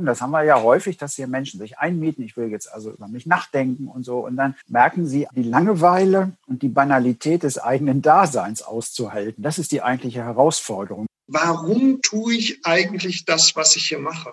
Das haben wir ja häufig, dass hier Menschen sich einmieten. Ich will jetzt also über mich nachdenken und so. Und dann merken sie die Langeweile und die Banalität des eigenen Daseins auszuhalten. Das ist die eigentliche Herausforderung. Warum tue ich eigentlich das, was ich hier mache?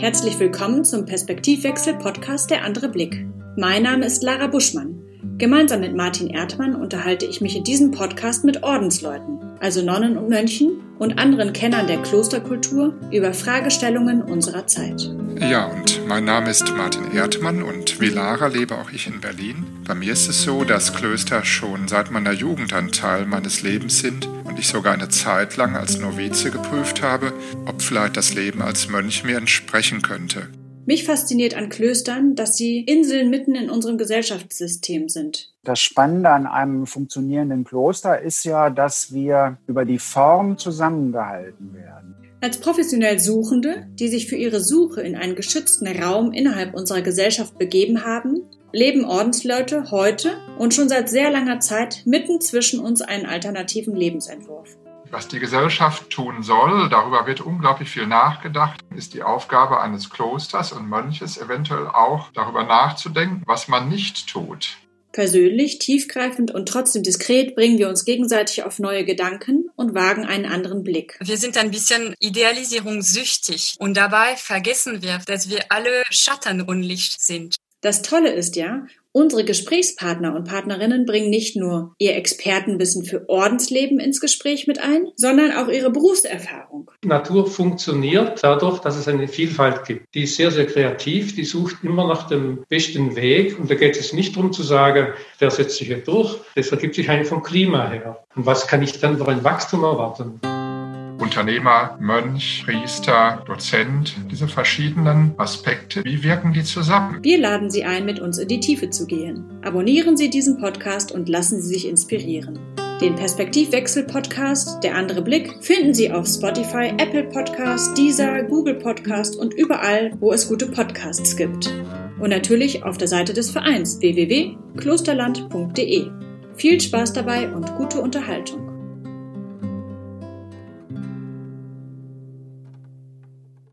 Herzlich willkommen zum Perspektivwechsel-Podcast Der andere Blick. Mein Name ist Lara Buschmann. Gemeinsam mit Martin Erdmann unterhalte ich mich in diesem Podcast mit Ordensleuten, also Nonnen und Mönchen und anderen Kennern der Klosterkultur über Fragestellungen unserer Zeit. Ja, und mein Name ist Martin Erdmann und wie Lara lebe auch ich in Berlin. Bei mir ist es so, dass Klöster schon seit meiner Jugend ein Teil meines Lebens sind und ich sogar eine Zeit lang als Novize geprüft habe, ob vielleicht das Leben als Mönch mir entsprechen könnte. Mich fasziniert an Klöstern, dass sie Inseln mitten in unserem Gesellschaftssystem sind. Das Spannende an einem funktionierenden Kloster ist ja, dass wir über die Form zusammengehalten werden. Als professionell Suchende, die sich für ihre Suche in einen geschützten Raum innerhalb unserer Gesellschaft begeben haben, leben Ordensleute heute und schon seit sehr langer Zeit mitten zwischen uns einen alternativen Lebensentwurf. Was die Gesellschaft tun soll, darüber wird unglaublich viel nachgedacht, ist die Aufgabe eines Klosters und Mönches eventuell auch darüber nachzudenken, was man nicht tut. Persönlich, tiefgreifend und trotzdem diskret bringen wir uns gegenseitig auf neue Gedanken und wagen einen anderen Blick. Wir sind ein bisschen idealisierungssüchtig und dabei vergessen wir, dass wir alle Schatten und Licht sind. Das Tolle ist ja, Unsere Gesprächspartner und Partnerinnen bringen nicht nur ihr Expertenwissen für Ordensleben ins Gespräch mit ein, sondern auch ihre Berufserfahrung. Natur funktioniert dadurch, dass es eine Vielfalt gibt. Die ist sehr, sehr kreativ, die sucht immer nach dem besten Weg. Und da geht es nicht darum zu sagen, der setzt sich hier durch. Das ergibt sich eigentlich vom Klima her. Und was kann ich dann für ein Wachstum erwarten? Unternehmer, Mönch, Priester, Dozent, diese verschiedenen Aspekte, wie wirken die zusammen? Wir laden Sie ein, mit uns in die Tiefe zu gehen. Abonnieren Sie diesen Podcast und lassen Sie sich inspirieren. Den Perspektivwechsel-Podcast Der andere Blick finden Sie auf Spotify, Apple Podcast, Deezer, Google Podcast und überall, wo es gute Podcasts gibt. Und natürlich auf der Seite des Vereins www.klosterland.de. Viel Spaß dabei und gute Unterhaltung.